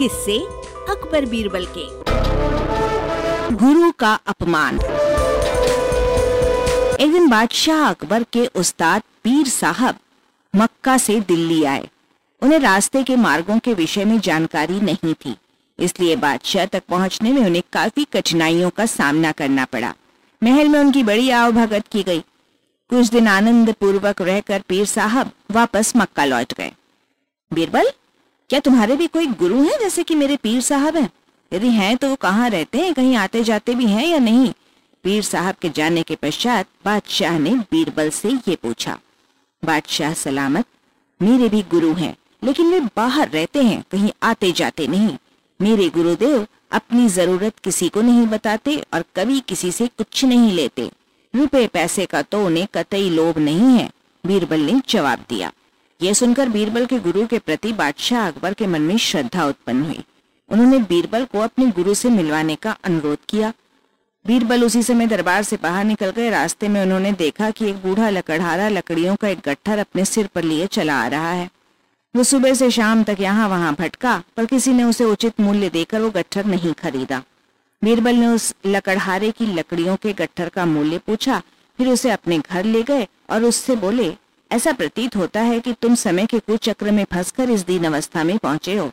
किससे अकबर बीरबल के। गुरु का अपमान। एक दिन बादशाह अकबर के उस्ताद पीर साहब मक्का से दिल्ली आए। उन्हें रास्ते के मार्गों के विषय में जानकारी नहीं थी। इसलिए बादशाह तक पहुँचने में उन्हें काफ़ी कठिनाइयों का सामना करना पड़ा। महल में उनकी बड़ी आवभगत की गई। कुछ दिन आनंद पूर्वक रहकर पीर साहब वापस मक्का लौट गए। बीरबल क्या तुम्हारे भी कोई गुरु हैं जैसे कि मेरे पीर साहब हैं? यदि हैं तो वो कहाँ रहते हैं? कहीं आते जाते भी हैं या नहीं? पीर साहब के जाने के पश्चात बादशाह ने बीरबल से ये पूछा, बादशाह सलामत, मेरे भी गुरु हैं, लेकिन वे बाहर रहते हैं, कहीं आते जाते नहीं। मेरे गुरुदेव अपनी ज़रूरत किसी को नहीं बताते और कभी किसी से कुछ नहीं लेते। रुपए पैसे का तो उन्हें कतई लोभ नहीं है, बीरबल ने जवाब दिया। यह सुनकर बीरबल के गुरु के प्रति बादशाह अकबर के मन में श्रद्धा उत्पन्न हुई। उन्होंने बीरबल को अपने गुरु से मिलवाने का अनुरोध किया। बीरबल उसी समय दरबार से बाहर निकल गए। रास्ते में उन्होंने देखा कि एक बूढ़ा लकड़हारा लकड़ियों का एक गट्ठर अपने सिर पर लिए चला आ रहा है। वो सुबह से शाम तक यहाँ वहाँ भटका, पर किसी ने उसे उचित मूल्य देकर वो गट्ठर नहीं खरीदा। बीरबल ने उस लकड़हारे की लकड़ियों के गट्ठर का मूल्य पूछा, फिर उसे अपने घर ले गए और उससे बोले ऐसा प्रतीत होता है कि तुम समय के कुचक्र में फंसकर इस दीन अवस्था में पहुँचे हो।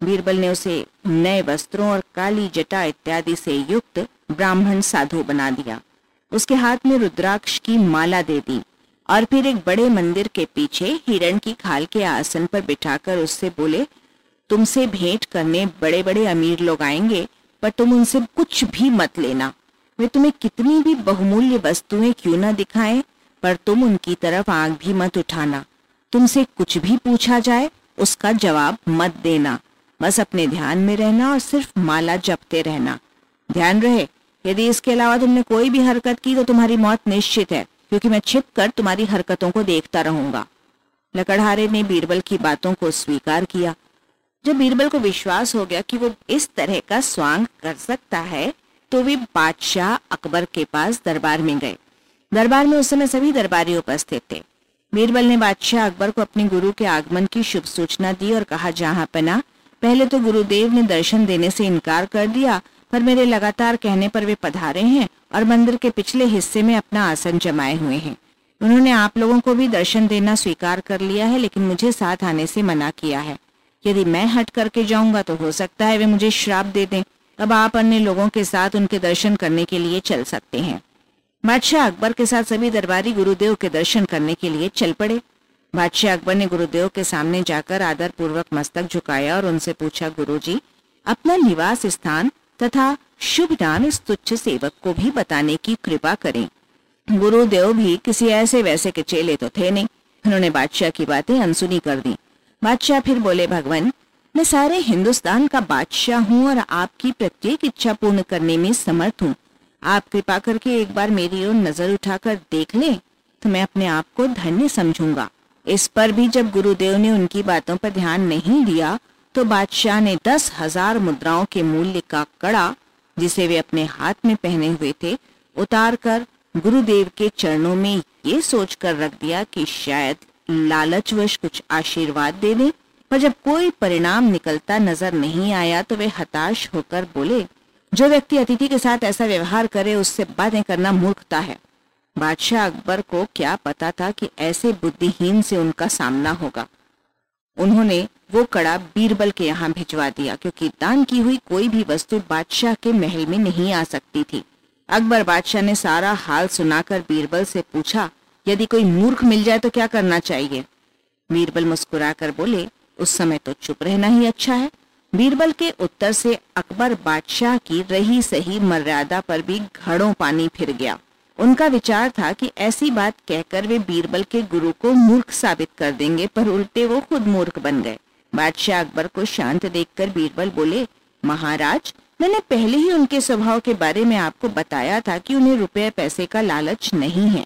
बीरबल ने उसे नए वस्त्रों और काली जटा इत्यादि से युक्त ब्राह्मण साधु बना दिया। उसके हाथ में रुद्राक्ष की माला दे दी और फिर एक बड़े मंदिर के पीछे हिरण की खाल के आसन पर बिठाकर उससे बोले, तुमसे भेंट करने बड़े बड़े अमीर लोग आएँगे, पर तुम उनसे कुछ भी मत लेना। वे तुम्हें कितनी भी बहुमूल्य वस्तुएँ क्यों न दिखाएँ पर तुम उनकी तरफ़ आँख भी मत उठाना। तुमसे कुछ भी पूछा जाए, उसका जवाब मत देना। बस अपने ध्यान में रहना और सिर्फ़ माला जपते रहना। ध्यान रहे, यदि इसके अलावा तुमने कोई भी हरकत की तो तुम्हारी मौत निश्चित है, क्योंकि मैं छिप कर तुम्हारी हरकतों को देखता रहूँगा। लकड़हारे ने बीरबल की बातों को स्वीकार किया। जब बीरबल को विश्वास हो गया कि वो इस तरह का स्वांग कर सकता है तो वे बादशाह अकबर के पास दरबार में गए। दरबार में उस समय सभी दरबारी उपस्थित थे। बीरबल ने बादशाह अकबर को अपने गुरु के आगमन की शुभ सूचना दी और कहा, जहाँ पना, पहले तो गुरुदेव ने दर्शन देने से इनकार कर दिया, पर मेरे लगातार कहने पर वे पधारे हैं और मंदिर के पिछले हिस्से में अपना आसन जमाए हुए हैं। उन्होंने आप लोगों को भी दर्शन देना स्वीकार कर लिया है, लेकिन मुझे साथ आने से मना किया है। यदि मैं हट करके जाऊँगा तो हो सकता है वे मुझे श्राप दे दें। अब आप अन्य लोगों के साथ उनके दर्शन करने के लिए चल सकते हैं। बादशाह अकबर के साथ सभी दरबारी गुरुदेव के दर्शन करने के लिए चल पड़े। बादशाह अकबर ने गुरुदेव के सामने जाकर आदर पूर्वक मस्तक झुकाया और उनसे पूछा, गुरुजी, अपना निवास स्थान तथा शुभ नाम इस तुच्छ सेवक को भी बताने की कृपा करें। गुरुदेव भी किसी ऐसे वैसे के चेले तो थे नहीं। उन्होंने बादशाह की बातें अनसुनी कर दी। बादशाह फिर बोले, भगवान, मैं सारे हिंदुस्तान का बादशाह हूँ और आपकी प्रत्येक इच्छा पूर्ण करने में समर्थ हूँ। आप कृपा करके एक बार मेरी ओर नज़र उठाकर देख लें तो मैं अपने आप को धन्य समझूँगा। इस पर भी जब गुरुदेव ने उनकी बातों पर ध्यान नहीं दिया तो बादशाह ने दस हज़ार मुद्राओं के मूल्य का कड़ा, जिसे वे अपने हाथ में पहने हुए थे, उतार कर गुरुदेव के चरणों में ये सोचकर रख दिया कि शायद लालचवश कुछ आशीर्वाद दे दें, पर जब कोई परिणाम निकलता नज़र नहीं आया तो वे हताश होकर बोले जो व्यक्ति अतिथि के साथ ऐसा व्यवहार करे, उससे बातें करना मूर्खता है। बादशाह अकबर को क्या पता था कि ऐसे बुद्धिहीन से उनका सामना होगा? उन्होंने वो कड़ा बीरबल के यहाँ भिजवा दिया, क्योंकि दान की हुई कोई भी वस्तु बादशाह के महल में नहीं आ सकती थी। अकबर बादशाह ने सारा हाल सुनाकर बीरबल से पूछा, यदि कोई मूर्ख मिल जाए तो क्या करना चाहिए? बीरबल मुस्कुराकर बोले, उस समय तो चुप रहना ही अच्छा है। बीरबल के उत्तर से अकबर बादशाह की रही सही मर्यादा पर भी घड़ों पानी फिर गया। उनका विचार था कि ऐसी बात कहकर वे बीरबल के गुरु को मूर्ख साबित कर देंगे, पर उल्टे वो खुद मूर्ख बन गए। बादशाह अकबर को शांत देखकर बीरबल बोले, महाराज, मैंने पहले ही उनके स्वभाव के बारे में आपको बताया था कि उन्हें रुपए पैसे का लालच नहीं है।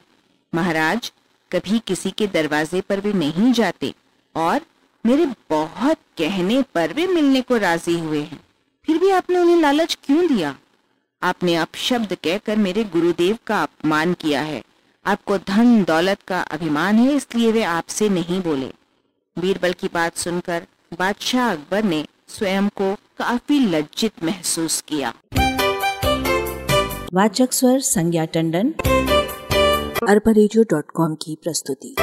महाराज, कभी किसी के दरवाजे पर वे नहीं जाते, और मेरे बहुत कहने पर वे मिलने को राज़ी हुए हैं। फिर भी आपने उन्हें लालच क्यों दिया? आपने अपशब्द कहकर मेरे गुरुदेव का अपमान किया है। आपको धन दौलत का अभिमान है, इसलिए वे आपसे नहीं बोले। बीरबल की बात सुनकर बादशाह अकबर ने स्वयं को काफ़ी लज्जित महसूस किया। वाचक स्वर संज्ञा टंडन अरबा की प्रस्तुति।